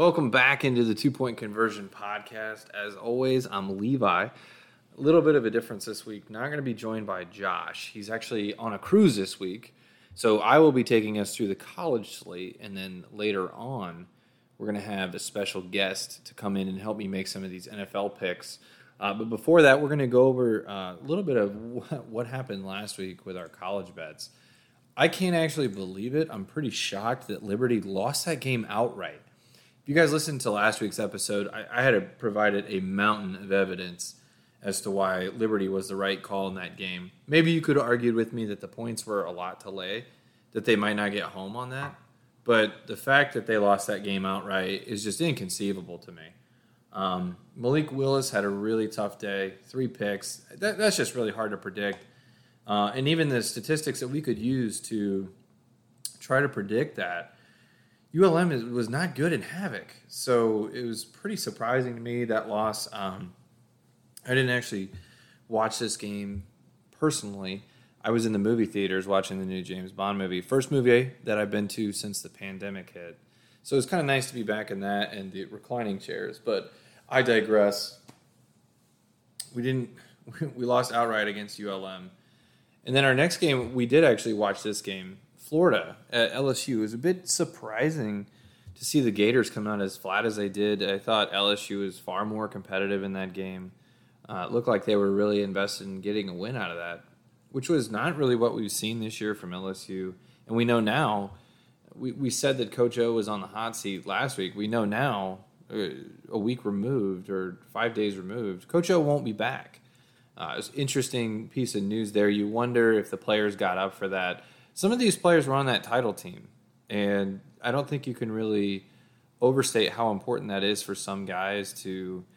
Welcome back into the Two Point Conversion Podcast. As always, I'm Levi. A little bit of a difference this week. Not going to be joined by Josh. He's actually on a cruise this week. So I will be taking us through the college slate, and then later on, we're going to have a special guest to come in and help me make some of these NFL picks. Uh, but before that, we're going to go over uh, a little bit of what happened last week with our college bets. I can't actually believe it. I'm pretty shocked that Liberty lost that game outright. You guys listened to last week's episode, I, I had provided a mountain of evidence as to why Liberty was the right call in that game. Maybe you could have argued with me that the points were a lot to lay, that they might not get home on that. But the fact that they lost that game outright is just inconceivable to me. Um, Malik Willis had a really tough day, three picks. That, that's just really hard to predict. Uh, and even the statistics that we could use to try to predict that, ULM is, was not good in Havoc. So it was pretty surprising to me that loss. Um, I didn't actually watch this game personally. I was in the movie theaters watching the new James Bond movie, first movie that I've been to since the pandemic hit. So it's kind of nice to be back in that and the reclining chairs. But I digress. We didn't. We lost outright against ULM, and then our next game we did actually watch this game, Florida at LSU. It was a bit surprising to see the Gators come out as flat as they did. I thought LSU was far more competitive in that game. Uh, it looked like they were really invested in getting a win out of that, which was not really what we've seen this year from LSU. And we know now, we, we said that Coach O was on the hot seat last week. We know now, uh, a week removed or five days removed, Coach O won't be back. Uh, it's interesting piece of news there. You wonder if the players got up for that. Some of these players were on that title team, and I don't think you can really overstate how important that is for some guys to –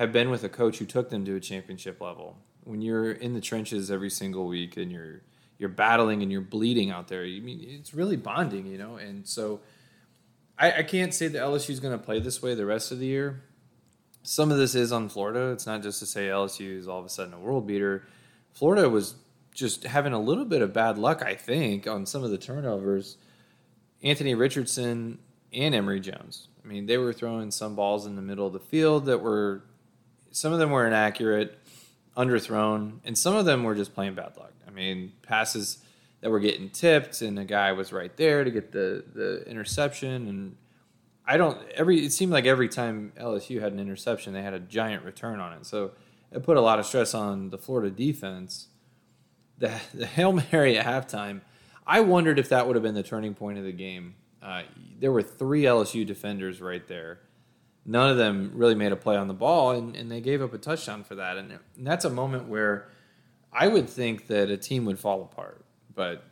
have been with a coach who took them to a championship level. When you're in the trenches every single week and you're you're battling and you're bleeding out there, you mean it's really bonding, you know. And so, I, I can't say that LSU is going to play this way the rest of the year. Some of this is on Florida. It's not just to say LSU is all of a sudden a world beater. Florida was just having a little bit of bad luck, I think, on some of the turnovers. Anthony Richardson and Emory Jones. I mean, they were throwing some balls in the middle of the field that were some of them were inaccurate, underthrown, and some of them were just plain bad luck. I mean, passes that were getting tipped, and the guy was right there to get the the interception. And I don't every it seemed like every time LSU had an interception, they had a giant return on it. So it put a lot of stress on the Florida defense. The, the hail mary at halftime, I wondered if that would have been the turning point of the game. Uh, there were three LSU defenders right there none of them really made a play on the ball, and, and they gave up a touchdown for that. And, and that's a moment where I would think that a team would fall apart. But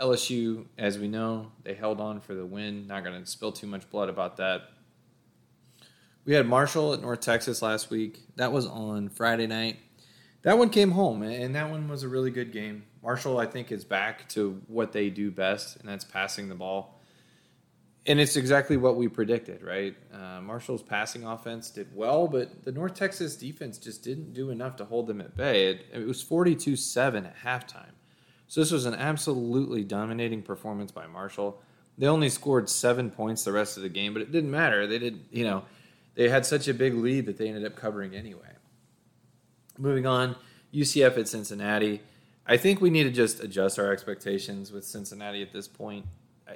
LSU, as we know, they held on for the win. Not going to spill too much blood about that. We had Marshall at North Texas last week. That was on Friday night. That one came home, and that one was a really good game. Marshall, I think, is back to what they do best, and that's passing the ball and it's exactly what we predicted, right? Uh, Marshall's passing offense did well, but the North Texas defense just didn't do enough to hold them at bay. It, it was 42 7 at halftime. So this was an absolutely dominating performance by Marshall. They only scored seven points the rest of the game, but it didn't matter. They did, you know, they had such a big lead that they ended up covering anyway. Moving on, UCF at Cincinnati. I think we need to just adjust our expectations with Cincinnati at this point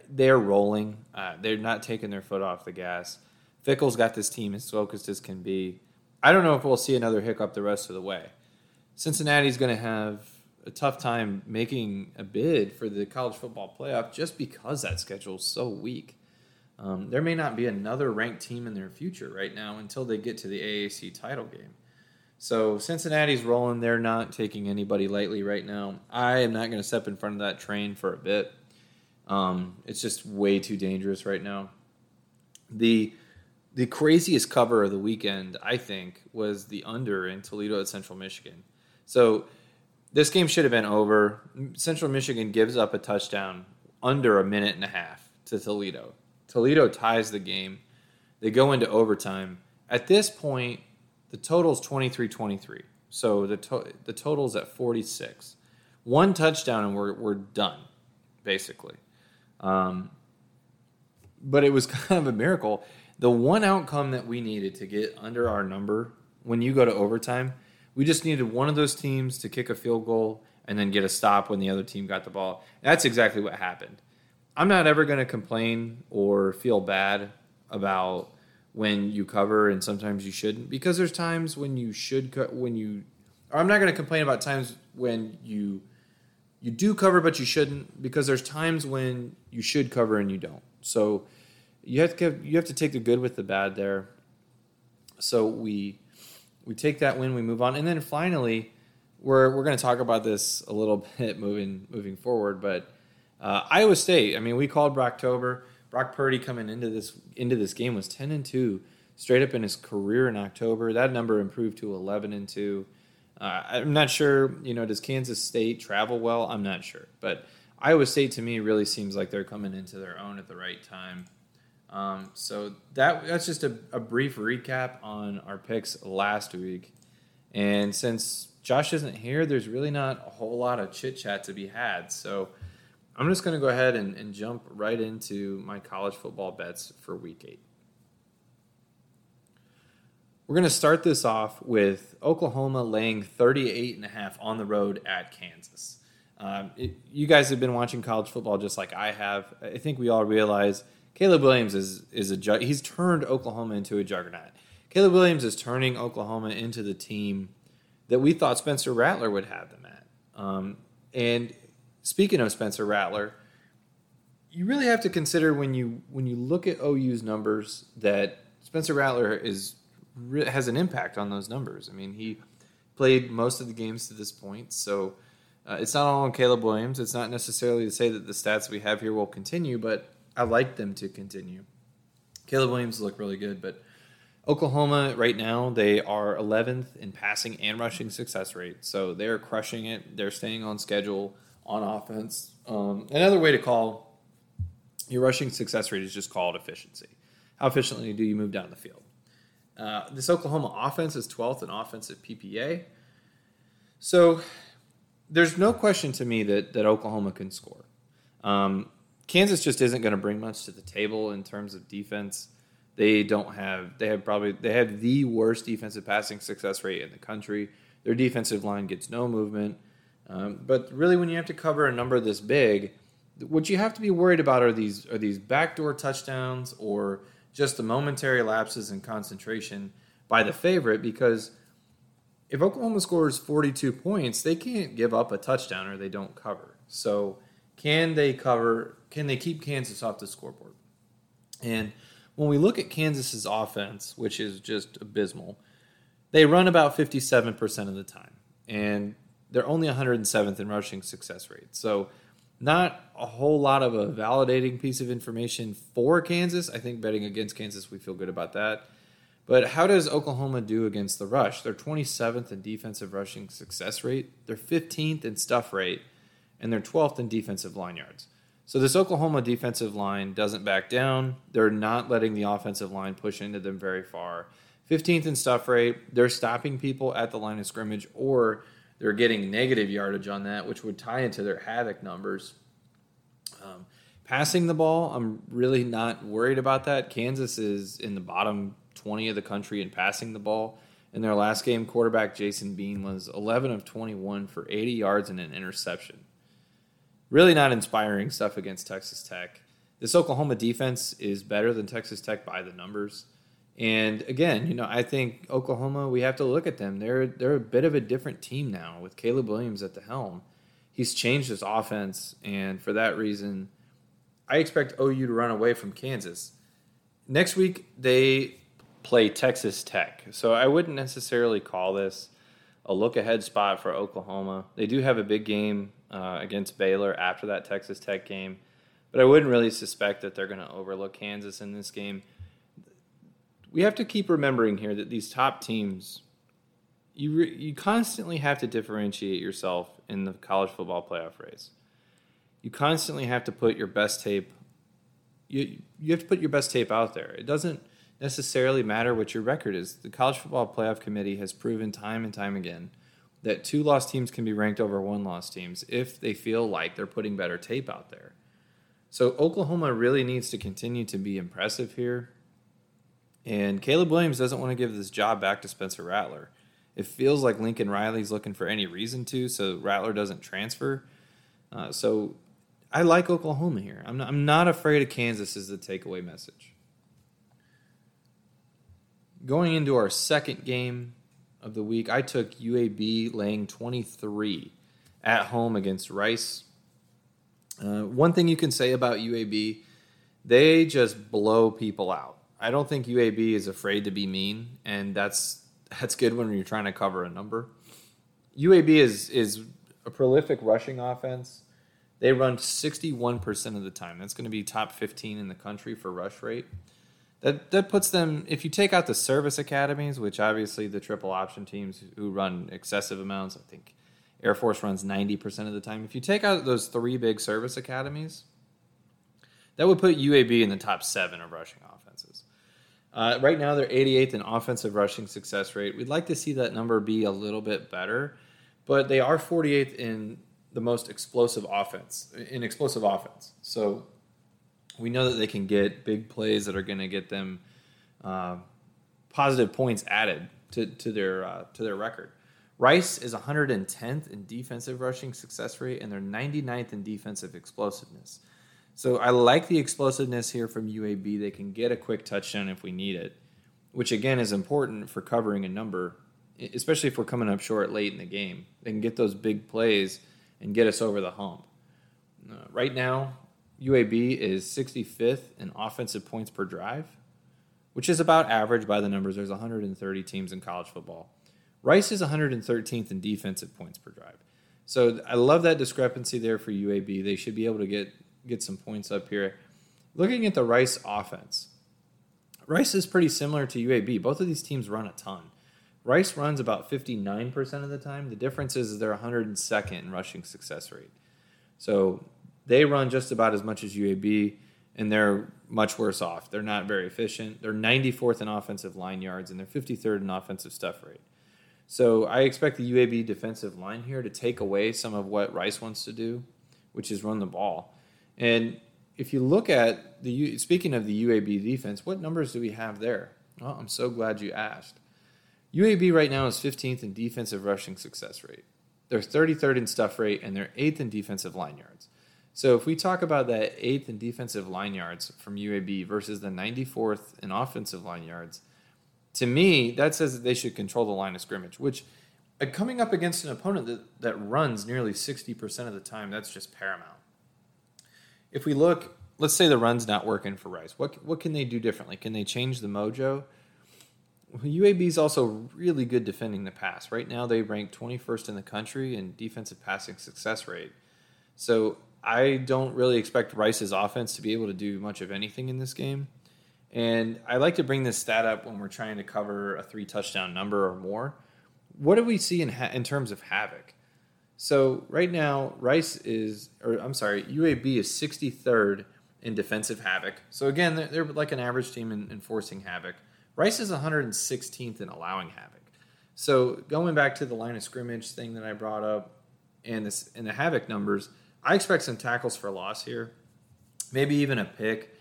they're rolling. Uh, they're not taking their foot off the gas. Fickell's got this team as focused as can be. I don't know if we'll see another hiccup the rest of the way. Cincinnati's going to have a tough time making a bid for the college football playoff just because that schedule's so weak. Um, there may not be another ranked team in their future right now until they get to the AAC title game. So Cincinnati's rolling. They're not taking anybody lightly right now. I am not going to step in front of that train for a bit. Um, it's just way too dangerous right now. The the craziest cover of the weekend, I think, was the under in Toledo at Central Michigan. So this game should have been over. Central Michigan gives up a touchdown under a minute and a half to Toledo. Toledo ties the game. They go into overtime. At this point, the total's 23-23. So the to- the total's at 46. One touchdown and we're we're done basically. Um, but it was kind of a miracle. The one outcome that we needed to get under our number when you go to overtime, we just needed one of those teams to kick a field goal and then get a stop when the other team got the ball. That's exactly what happened. I'm not ever going to complain or feel bad about when you cover and sometimes you shouldn't because there's times when you should co- when you I'm not going to complain about times when you you do cover but you shouldn't because there's times when you should cover and you don't. So you have to you have to take the good with the bad there. So we we take that win, we move on, and then finally we're we're going to talk about this a little bit moving moving forward. But uh, Iowa State, I mean, we called Brocktober. Brock Purdy coming into this into this game was ten and two, straight up in his career in October. That number improved to eleven and two. Uh, I'm not sure. You know, does Kansas State travel well? I'm not sure, but Iowa State to me really seems like they're coming into their own at the right time. Um, so that that's just a, a brief recap on our picks last week. And since Josh isn't here, there's really not a whole lot of chit chat to be had. So I'm just going to go ahead and, and, jump right into my college football bets for week eight. We're going to start this off with Oklahoma laying 38 and a half on the road at Kansas. Um, it, you guys have been watching college football just like I have. I think we all realize Caleb Williams is is a he's turned Oklahoma into a juggernaut. Caleb Williams is turning Oklahoma into the team that we thought Spencer Rattler would have them at. Um, and speaking of Spencer Rattler, you really have to consider when you when you look at OU's numbers that Spencer Rattler is has an impact on those numbers. I mean, he played most of the games to this point, so uh, it's not all on Caleb Williams. It's not necessarily to say that the stats we have here will continue, but I like them to continue. Caleb Williams look really good, but Oklahoma right now they are 11th in passing and rushing success rate, so they're crushing it. They're staying on schedule on offense. Um, another way to call your rushing success rate is just called efficiency. How efficiently do you move down the field? Uh, this Oklahoma offense is 12th in offensive PPA. So there's no question to me that, that Oklahoma can score. Um, Kansas just isn't going to bring much to the table in terms of defense. They don't have they have probably they have the worst defensive passing success rate in the country. Their defensive line gets no movement. Um, but really, when you have to cover a number this big, what you have to be worried about are these are these backdoor touchdowns or just the momentary lapses in concentration by the favorite because if Oklahoma scores 42 points, they can't give up a touchdown or they don't cover. So, can they cover? Can they keep Kansas off the scoreboard? And when we look at Kansas's offense, which is just abysmal, they run about 57% of the time. And they're only 107th in rushing success rate. So, not a whole lot of a validating piece of information for Kansas. I think betting against Kansas, we feel good about that. But how does Oklahoma do against the rush? They're 27th in defensive rushing success rate, they're 15th in stuff rate, and they're 12th in defensive line yards. So this Oklahoma defensive line doesn't back down. They're not letting the offensive line push into them very far. 15th in stuff rate, they're stopping people at the line of scrimmage or they're getting negative yardage on that, which would tie into their havoc numbers. Um, passing the ball, I'm really not worried about that. Kansas is in the bottom 20 of the country in passing the ball. In their last game, quarterback Jason Bean was 11 of 21 for 80 yards and an interception. Really not inspiring stuff against Texas Tech. This Oklahoma defense is better than Texas Tech by the numbers. And again, you know, I think Oklahoma, we have to look at them. They're they're a bit of a different team now with Caleb Williams at the helm. He's changed his offense, and for that reason, I expect OU to run away from Kansas. Next week they play Texas Tech. So I wouldn't necessarily call this a look ahead spot for Oklahoma. They do have a big game uh, against Baylor after that Texas Tech game, but I wouldn't really suspect that they're going to overlook Kansas in this game we have to keep remembering here that these top teams, you re, you constantly have to differentiate yourself in the college football playoff race. You constantly have to put your best tape. You you have to put your best tape out there. It doesn't necessarily matter what your record is. The college football playoff committee has proven time and time again that two loss teams can be ranked over one loss teams if they feel like they're putting better tape out there. So Oklahoma really needs to continue to be impressive here. And Caleb Williams doesn't want to give this job back to Spencer Rattler. It feels like Lincoln Riley's looking for any reason to, so Rattler doesn't transfer. Uh, so I like Oklahoma here. I'm not, I'm not afraid of Kansas as the takeaway message. Going into our second game of the week, I took UAB laying 23 at home against Rice. Uh, one thing you can say about UAB, they just blow people out. I don't think UAB is afraid to be mean, and that's that's good when you're trying to cover a number. UAB is is a prolific rushing offense. They run 61% of the time. That's going to be top 15 in the country for rush rate. That that puts them if you take out the service academies, which obviously the triple option teams who run excessive amounts, I think Air Force runs 90% of the time. If you take out those three big service academies, that would put UAB in the top 7 of rushing offenses. Uh, right now, they're 88th in offensive rushing success rate. We'd like to see that number be a little bit better, but they are 48th in the most explosive offense, in explosive offense. So we know that they can get big plays that are going to get them uh, positive points added to, to their uh, to their record. Rice is 110th in defensive rushing success rate, and they're 99th in defensive explosiveness. So I like the explosiveness here from UAB. They can get a quick touchdown if we need it, which again is important for covering a number, especially if we're coming up short late in the game. They can get those big plays and get us over the hump. Uh, right now, UAB is 65th in offensive points per drive, which is about average by the numbers. There's 130 teams in college football. Rice is 113th in defensive points per drive. So I love that discrepancy there for UAB. They should be able to get get some points up here. Looking at the Rice offense, Rice is pretty similar to UAB. Both of these teams run a ton. Rice runs about 59% of the time. The difference is they're 102nd in rushing success rate. So they run just about as much as UAB, and they're much worse off. They're not very efficient. They're 94th in offensive line yards, and they're 53rd in offensive stuff rate. So I expect the UAB defensive line here to take away some of what Rice wants to do, which is run the ball. And if you look at the speaking of the UAB defense, what numbers do we have there? Well, I'm so glad you asked. UAB right now is 15th in defensive rushing success rate. They're 33rd in stuff rate, and they're 8th in defensive line yards. So if we talk about that eighth in defensive line yards from UAB versus the 94th in offensive line yards, to me, that says that they should control the line of scrimmage, which uh, coming up against an opponent that, that runs nearly 60% of the time, that's just paramount. If we look, let's say the run's not working for Rice. What, what can they do differently? Can they change the mojo? UAB is also really good defending the pass. Right now, they rank 21st in the country in defensive passing success rate. So I don't really expect Rice's offense to be able to do much of anything in this game. And I like to bring this stat up when we're trying to cover a three touchdown number or more. What do we see in, ha- in terms of havoc? So right now, Rice is, or I'm sorry, UAB is 63rd in defensive havoc. So again, they're, they're like an average team in, in forcing havoc. Rice is 116th in allowing havoc. So going back to the line of scrimmage thing that I brought up, and this and the havoc numbers, I expect some tackles for loss here, maybe even a pick.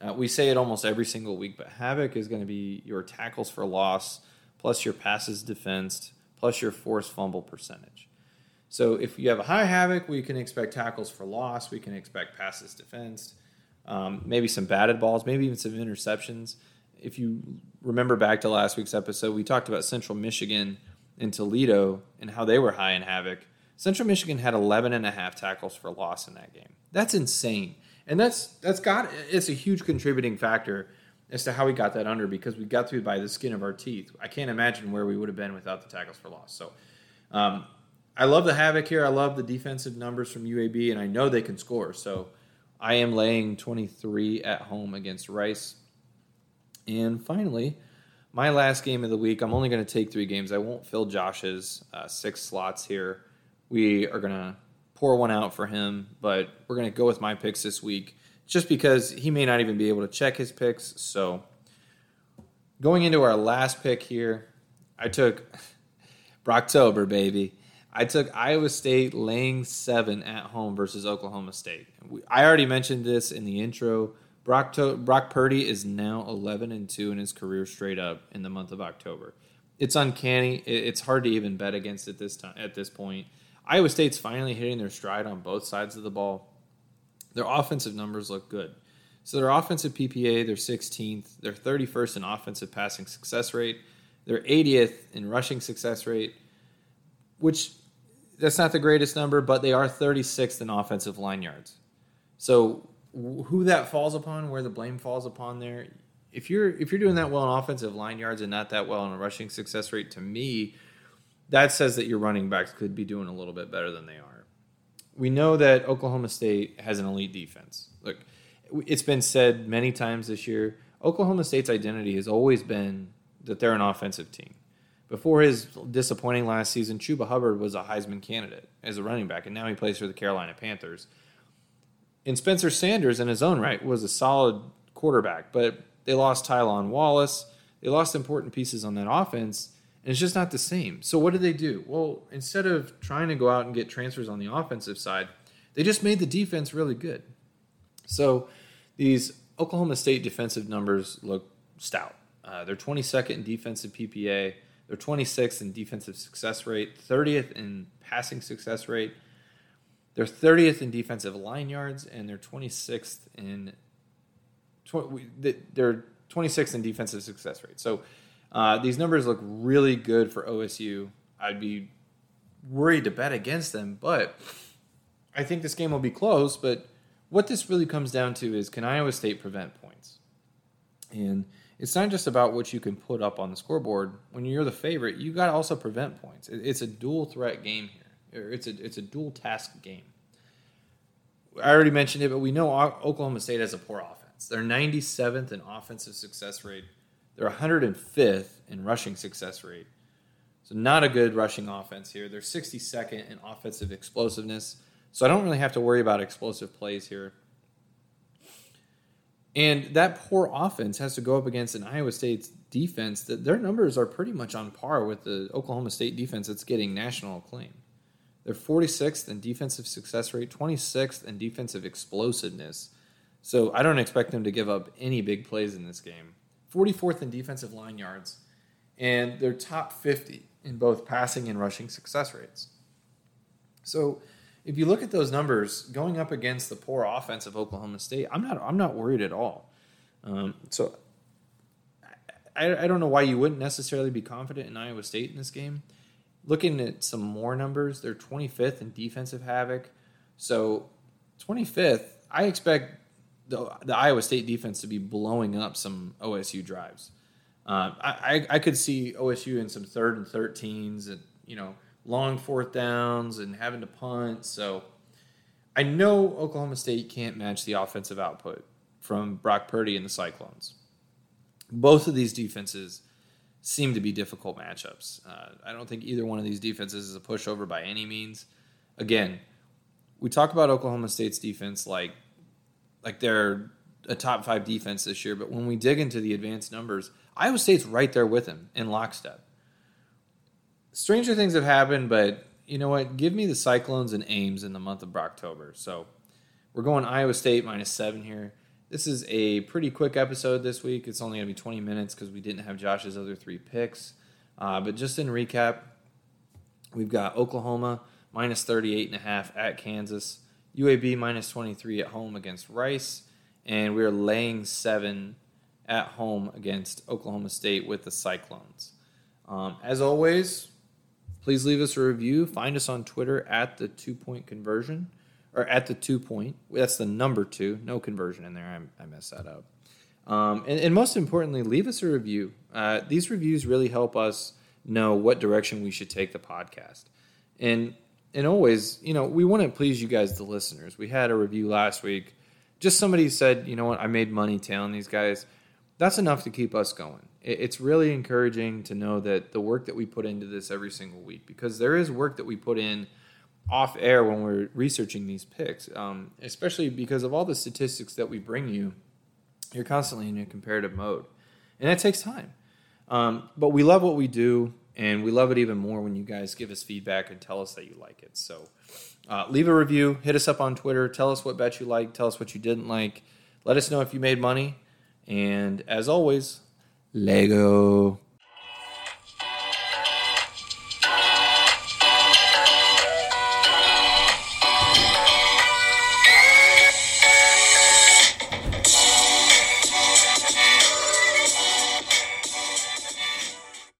Uh, we say it almost every single week, but havoc is going to be your tackles for loss plus your passes defensed plus your forced fumble percentage. So if you have a high havoc, we can expect tackles for loss. We can expect passes defensed, um, maybe some batted balls, maybe even some interceptions. If you remember back to last week's episode, we talked about Central Michigan and Toledo and how they were high in havoc. Central Michigan had 11 and a half tackles for loss in that game. That's insane. And that's that's got it's a huge contributing factor as to how we got that under because we got through by the skin of our teeth. I can't imagine where we would have been without the tackles for loss. So um, I love the havoc here. I love the defensive numbers from UAB, and I know they can score. So I am laying 23 at home against Rice. And finally, my last game of the week. I'm only going to take three games. I won't fill Josh's uh, six slots here we are going to pour one out for him, but we're going to go with my picks this week just because he may not even be able to check his picks. So, going into our last pick here, I took Brocktober, baby. I took Iowa State laying seven at home versus Oklahoma State. I already mentioned this in the intro. Brock, to- Brock Purdy is now 11 and 2 in his career straight up in the month of October. It's uncanny. It's hard to even bet against it this time at this point. Iowa State's finally hitting their stride on both sides of the ball. Their offensive numbers look good. So their offensive PPA, they're 16th. They're 31st in offensive passing success rate. They're 80th in rushing success rate, which that's not the greatest number, but they are 36th in offensive line yards. So who that falls upon, where the blame falls upon there, if you're if you're doing that well in offensive line yards and not that well in a rushing success rate, to me, that says that your running backs could be doing a little bit better than they are. We know that Oklahoma State has an elite defense. Look, it's been said many times this year. Oklahoma State's identity has always been that they're an offensive team. Before his disappointing last season, Chuba Hubbard was a Heisman candidate as a running back, and now he plays for the Carolina Panthers. And Spencer Sanders, in his own right, was a solid quarterback, but they lost Tylan Wallace. They lost important pieces on that offense, and it's just not the same. So what did they do? Well, instead of trying to go out and get transfers on the offensive side, they just made the defense really good. So these Oklahoma State defensive numbers look stout. Uh, they're 22nd in defensive PPA. They're 26th in defensive success rate, 30th in passing success rate. They're 30th in defensive line yards, and they're 26th in they're 26th in defensive success rate. So uh, these numbers look really good for OSU. I'd be worried to bet against them, but I think this game will be close. But what this really comes down to is can Iowa State prevent points? And it's not just about what you can put up on the scoreboard. When you're the favorite, you got to also prevent points. It's a dual threat game here. It's a it's a dual task game. I already mentioned it, but we know Oklahoma State has a poor offense. They're 97th in offensive success rate. They're 105th in rushing success rate. So not a good rushing offense here. They're 62nd in offensive explosiveness. So I don't really have to worry about explosive plays here. And that poor offense has to go up against an Iowa State's defense that their numbers are pretty much on par with the Oklahoma State defense that's getting national acclaim. They're 46th in defensive success rate, 26th in defensive explosiveness. So I don't expect them to give up any big plays in this game. 44th in defensive line yards, and they're top 50 in both passing and rushing success rates. So if you look at those numbers going up against the poor offense of Oklahoma State, I'm not I'm not worried at all. Um, so I, I don't know why you wouldn't necessarily be confident in Iowa State in this game. Looking at some more numbers, they're 25th in defensive havoc. So 25th, I expect the, the Iowa State defense to be blowing up some OSU drives. Uh, I, I could see OSU in some third and 13s and you know long fourth downs and having to punt. So I know Oklahoma State can't match the offensive output from Brock Purdy and the Cyclones. Both of these defenses seem to be difficult matchups. Uh, I don't think either one of these defenses is a pushover by any means. Again, we talk about Oklahoma State's defense like like they're a top five defense this year, but when we dig into the advanced numbers, Iowa State's right there with them in lockstep stranger things have happened, but you know what? Give me the Cyclones and Ames in the month of October. So we're going Iowa State minus seven here. This is a pretty quick episode this week. It's only going to be 20 minutes because we didn't have Josh's other three picks. Uh, but just in recap, we've got Oklahoma minus 38 and a half at Kansas, UAB minus 23 at home against Rice, and we're laying seven at home against Oklahoma State with the Cyclones. Um, as always, Please leave us a review. Find us on Twitter at the two point conversion or at the two point. That's the number two. No conversion in there. I, I messed that up. Um, and, and, most importantly, leave us a review. Uh, these reviews really help us know what direction we should take the podcast. And and always, you know, we want to please you guys, the listeners. We had a review last week. Just somebody said, you know what, I made money telling these guys. That's enough to keep us going it's really encouraging to know that the work that we put into this every single week, because there is work that we put in off air when we're researching these picks, um, especially because of all the statistics that we bring you. You're constantly in a comparative mode, and that takes time. Um, but we love what we do. And we love it even more when you guys give us feedback and tell us that you like it. So uh, leave a review, hit us up on Twitter, tell us what bet you liked, tell us what you didn't like. Let us know if you made money. And as always, Lego.